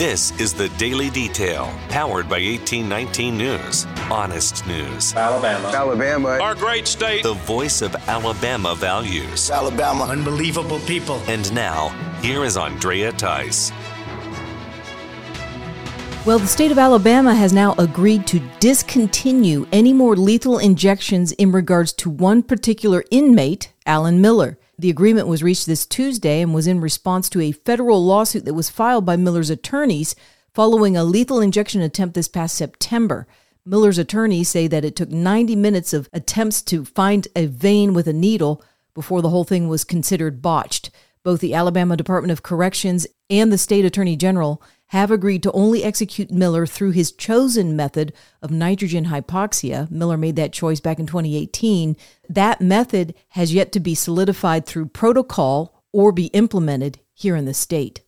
This is the Daily Detail, powered by 1819 News. Honest news. Alabama. Alabama. Our great state. The voice of Alabama values. Alabama. Unbelievable people. And now, here is Andrea Tice. Well, the state of Alabama has now agreed to discontinue any more lethal injections in regards to one particular inmate, Alan Miller. The agreement was reached this Tuesday and was in response to a federal lawsuit that was filed by Miller's attorneys following a lethal injection attempt this past September. Miller's attorneys say that it took 90 minutes of attempts to find a vein with a needle before the whole thing was considered botched. Both the Alabama Department of Corrections and the state attorney general have agreed to only execute Miller through his chosen method of nitrogen hypoxia. Miller made that choice back in 2018. That method has yet to be solidified through protocol or be implemented here in the state.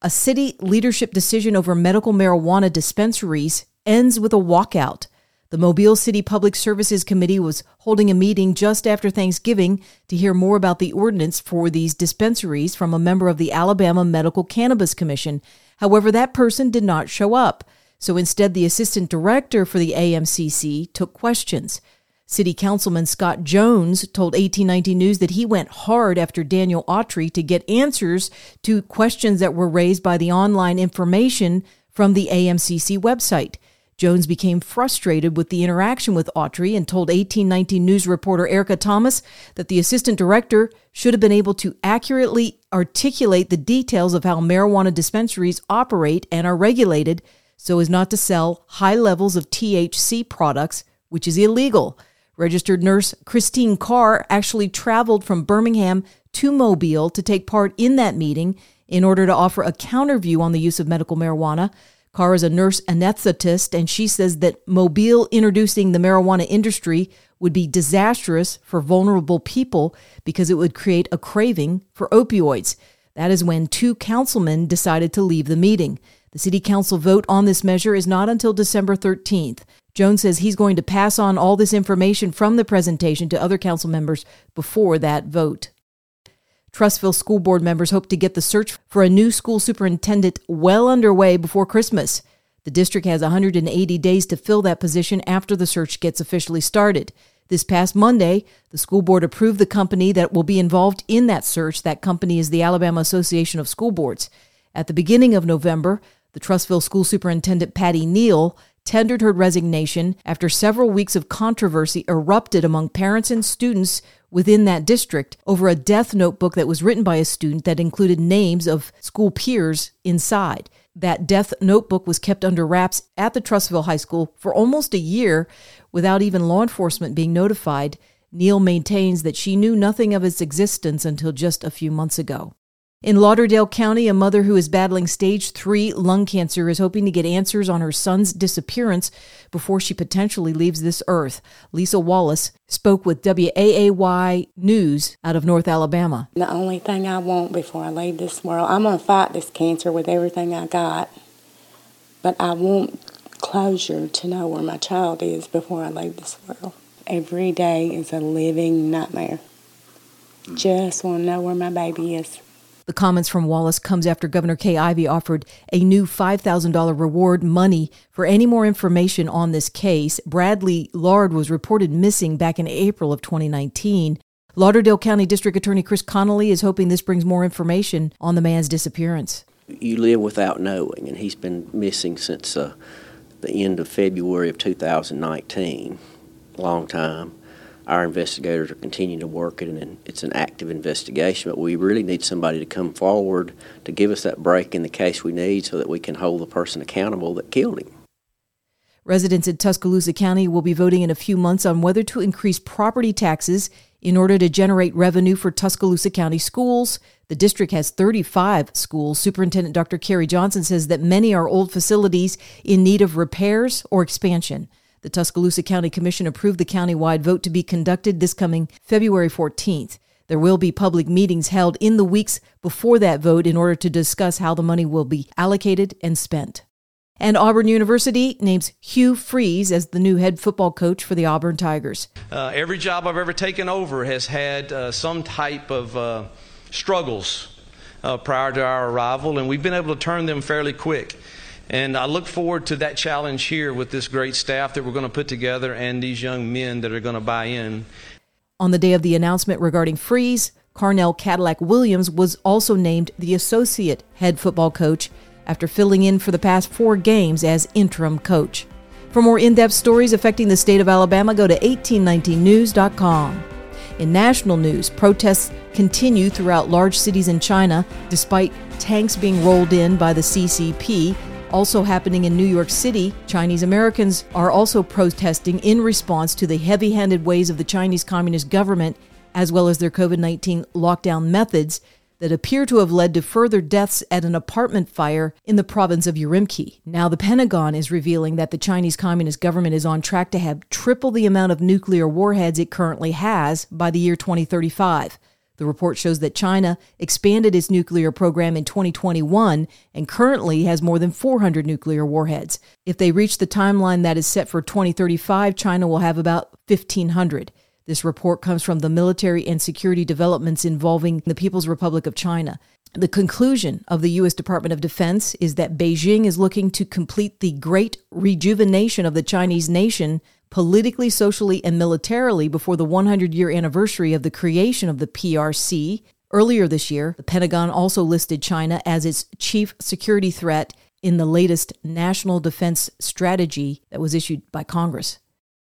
A city leadership decision over medical marijuana dispensaries ends with a walkout. The Mobile City Public Services Committee was holding a meeting just after Thanksgiving to hear more about the ordinance for these dispensaries from a member of the Alabama Medical Cannabis Commission. However, that person did not show up. So instead, the assistant director for the AMCC took questions. City Councilman Scott Jones told 1819 News that he went hard after Daniel Autry to get answers to questions that were raised by the online information from the AMCC website. Jones became frustrated with the interaction with Autry and told 1819 News reporter Erica Thomas that the assistant director should have been able to accurately articulate the details of how marijuana dispensaries operate and are regulated so as not to sell high levels of THC products, which is illegal. Registered nurse Christine Carr actually traveled from Birmingham to Mobile to take part in that meeting in order to offer a counter view on the use of medical marijuana. Carr is a nurse anesthetist, and she says that Mobile introducing the marijuana industry would be disastrous for vulnerable people because it would create a craving for opioids. That is when two councilmen decided to leave the meeting. The city council vote on this measure is not until December 13th. Jones says he's going to pass on all this information from the presentation to other council members before that vote. Trussville School Board members hope to get the search for a new school superintendent well underway before Christmas. The district has 180 days to fill that position after the search gets officially started. This past Monday, the school board approved the company that will be involved in that search. That company is the Alabama Association of School Boards. At the beginning of November, the Trussville School Superintendent Patty Neill tendered her resignation after several weeks of controversy erupted among parents and students within that district over a death notebook that was written by a student that included names of school peers inside. That death notebook was kept under wraps at the Trussville High School for almost a year without even law enforcement being notified. Neill maintains that she knew nothing of its existence until just a few months ago. In Lauderdale County, a mother who is battling stage three lung cancer is hoping to get answers on her son's disappearance before she potentially leaves this earth. Lisa Wallace spoke with WAAY News out of North Alabama. The only thing I want before I leave this world, I'm going to fight this cancer with everything I got, but I want closure to know where my child is before I leave this world. Every day is a living nightmare. Mm. Just want to know where my baby is. The comments from Wallace comes after Governor Kay Ivey offered a new $5,000 reward money for any more information on this case. Bradley Lard was reported missing back in April of 2019. Lauderdale County District Attorney Chris Connolly is hoping this brings more information on the man's disappearance. You live without knowing, and he's been missing since uh, the end of February of 2019. Long time our investigators are continuing to work it, and it's an active investigation. But we really need somebody to come forward to give us that break in the case we need so that we can hold the person accountable that killed him. Residents in Tuscaloosa County will be voting in a few months on whether to increase property taxes in order to generate revenue for Tuscaloosa County schools. The district has 35 schools. Superintendent Dr. Kerry Johnson says that many are old facilities in need of repairs or expansion. The Tuscaloosa County Commission approved the countywide vote to be conducted this coming February 14th. There will be public meetings held in the weeks before that vote in order to discuss how the money will be allocated and spent. And Auburn University names Hugh Freeze as the new head football coach for the Auburn Tigers. Uh, every job I've ever taken over has had uh, some type of uh, struggles uh, prior to our arrival, and we've been able to turn them fairly quick. And I look forward to that challenge here with this great staff that we're going to put together and these young men that are going to buy in. On the day of the announcement regarding Freeze, Carnell Cadillac Williams was also named the associate head football coach after filling in for the past four games as interim coach. For more in depth stories affecting the state of Alabama, go to 1819news.com. In national news, protests continue throughout large cities in China despite tanks being rolled in by the CCP. Also happening in New York City, Chinese Americans are also protesting in response to the heavy handed ways of the Chinese Communist government, as well as their COVID 19 lockdown methods that appear to have led to further deaths at an apartment fire in the province of Urumqi. Now, the Pentagon is revealing that the Chinese Communist government is on track to have triple the amount of nuclear warheads it currently has by the year 2035. The report shows that China expanded its nuclear program in 2021 and currently has more than 400 nuclear warheads. If they reach the timeline that is set for 2035, China will have about 1,500. This report comes from the military and security developments involving the People's Republic of China. The conclusion of the U.S. Department of Defense is that Beijing is looking to complete the great rejuvenation of the Chinese nation politically, socially, and militarily before the 100 year anniversary of the creation of the PRC. Earlier this year, the Pentagon also listed China as its chief security threat in the latest National Defense Strategy that was issued by Congress.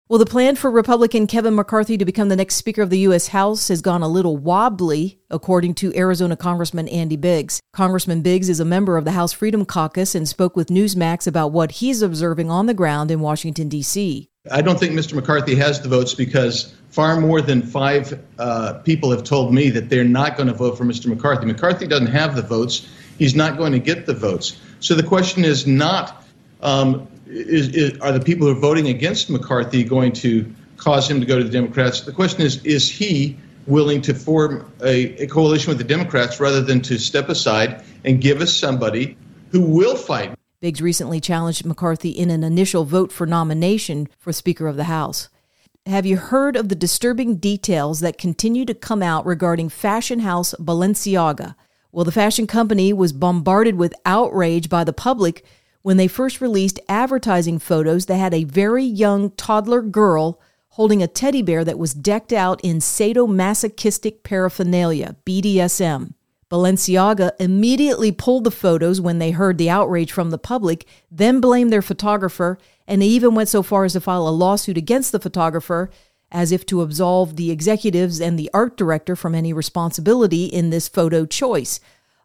Well, the plan for Republican Kevin McCarthy to become the next Speaker of the U.S. House has gone a little wobbly, according to Arizona Congressman Andy Biggs. Congressman Biggs is a member of the House Freedom Caucus and spoke with Newsmax about what he's observing on the ground in Washington, D.C. I don't think Mr. McCarthy has the votes because far more than five uh, people have told me that they're not going to vote for Mr. McCarthy. McCarthy doesn't have the votes. He's not going to get the votes. So the question is not um, is, is, are the people who are voting against McCarthy going to cause him to go to the Democrats? The question is, is he willing to form a, a coalition with the Democrats rather than to step aside and give us somebody who will fight? Biggs recently challenged McCarthy in an initial vote for nomination for Speaker of the House. Have you heard of the disturbing details that continue to come out regarding fashion house Balenciaga? Well, the fashion company was bombarded with outrage by the public when they first released advertising photos that had a very young toddler girl holding a teddy bear that was decked out in sadomasochistic paraphernalia, BDSM. Balenciaga immediately pulled the photos when they heard the outrage from the public, then blamed their photographer, and they even went so far as to file a lawsuit against the photographer as if to absolve the executives and the art director from any responsibility in this photo choice.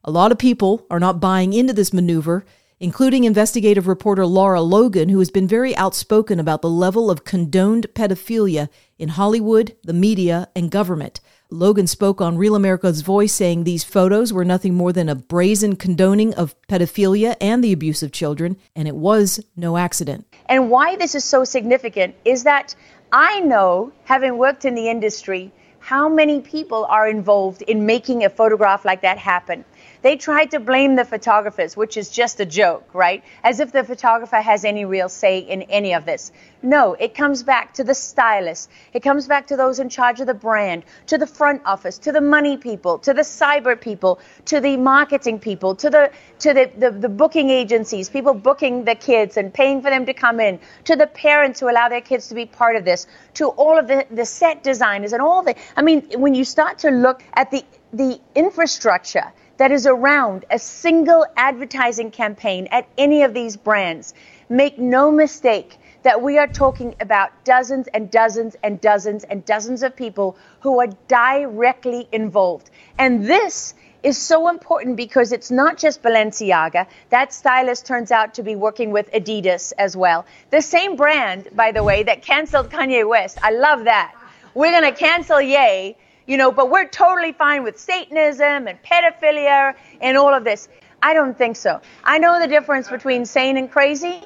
A lot of people are not buying into this maneuver including investigative reporter Lara Logan, who has been very outspoken about the level of condoned pedophilia in Hollywood, the media, and government. Logan spoke on Real America's Voice, saying these photos were nothing more than a brazen condoning of pedophilia and the abuse of children, and it was no accident. And why this is so significant is that I know, having worked in the industry, how many people are involved in making a photograph like that happen. They tried to blame the photographers, which is just a joke, right? As if the photographer has any real say in any of this. No, it comes back to the stylist. It comes back to those in charge of the brand, to the front office, to the money people, to the cyber people, to the marketing people, to the to the, the, the booking agencies, people booking the kids and paying for them to come in, to the parents who allow their kids to be part of this, to all of the, the set designers and all the I mean, when you start to look at the the infrastructure that is around a single advertising campaign at any of these brands. Make no mistake that we are talking about dozens and dozens and dozens and dozens of people who are directly involved. And this is so important because it's not just Balenciaga. That stylist turns out to be working with Adidas as well. The same brand, by the way, that canceled Kanye West. I love that. We're going to cancel Ye you know, but we're totally fine with Satanism and pedophilia and all of this. I don't think so. I know the difference between sane and crazy,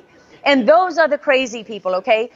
and those are the crazy people, okay?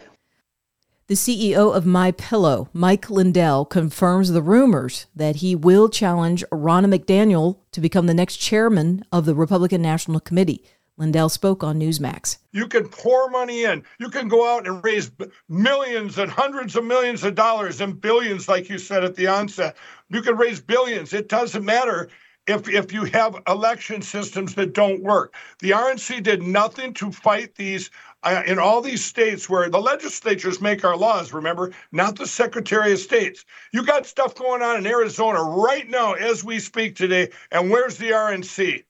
The CEO of My Pillow, Mike Lindell, confirms the rumors that he will challenge Ronna McDaniel to become the next chairman of the Republican National Committee. Lindell spoke on Newsmax. You can pour money in. You can go out and raise millions and hundreds of millions of dollars and billions, like you said at the onset. You can raise billions. It doesn't matter. if if you have election systems that don't work. The RNC did nothing to fight these uh, in all these states where the legislatures make our laws. Remember, not the Secretary of States. You got stuff going on in Arizona right now as we speak today, and where's the RNC?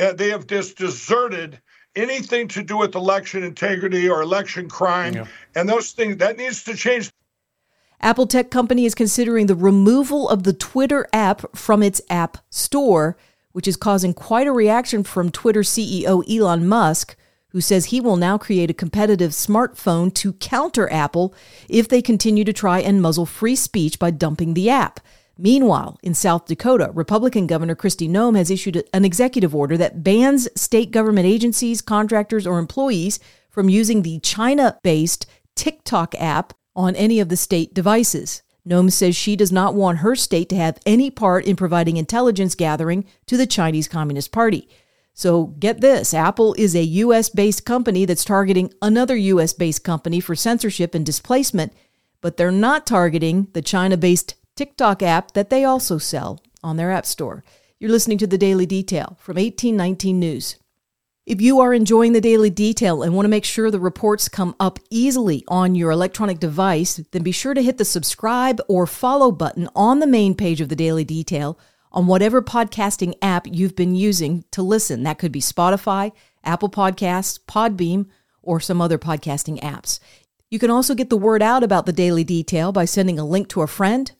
Uh, they have just deserted anything to do with election integrity or election crime, yeah. and those things that needs to change. Apple Tech Company is considering the removal of the Twitter app from its App Store, which is causing quite a reaction from Twitter CEO Elon Musk, who says he will now create a competitive smartphone to counter Apple if they continue to try and muzzle free speech by dumping the app. Meanwhile, in South Dakota, Republican Governor Kristi Noem has issued an executive order that bans state government agencies, contractors, or employees from using the China based TikTok app on any of the state devices. Noem says she does not want her state to have any part in providing intelligence gathering to the Chinese Communist Party. So get this Apple is a US based company that's targeting another US based company for censorship and displacement, but they're not targeting the China based TikTok app that they also sell on their App Store. You're listening to the Daily Detail from 1819 News. If you are enjoying the daily detail and want to make sure the reports come up easily on your electronic device, then be sure to hit the subscribe or follow button on the main page of the daily detail on whatever podcasting app you've been using to listen. That could be Spotify, Apple Podcasts, Podbean, or some other podcasting apps. You can also get the word out about the daily detail by sending a link to a friend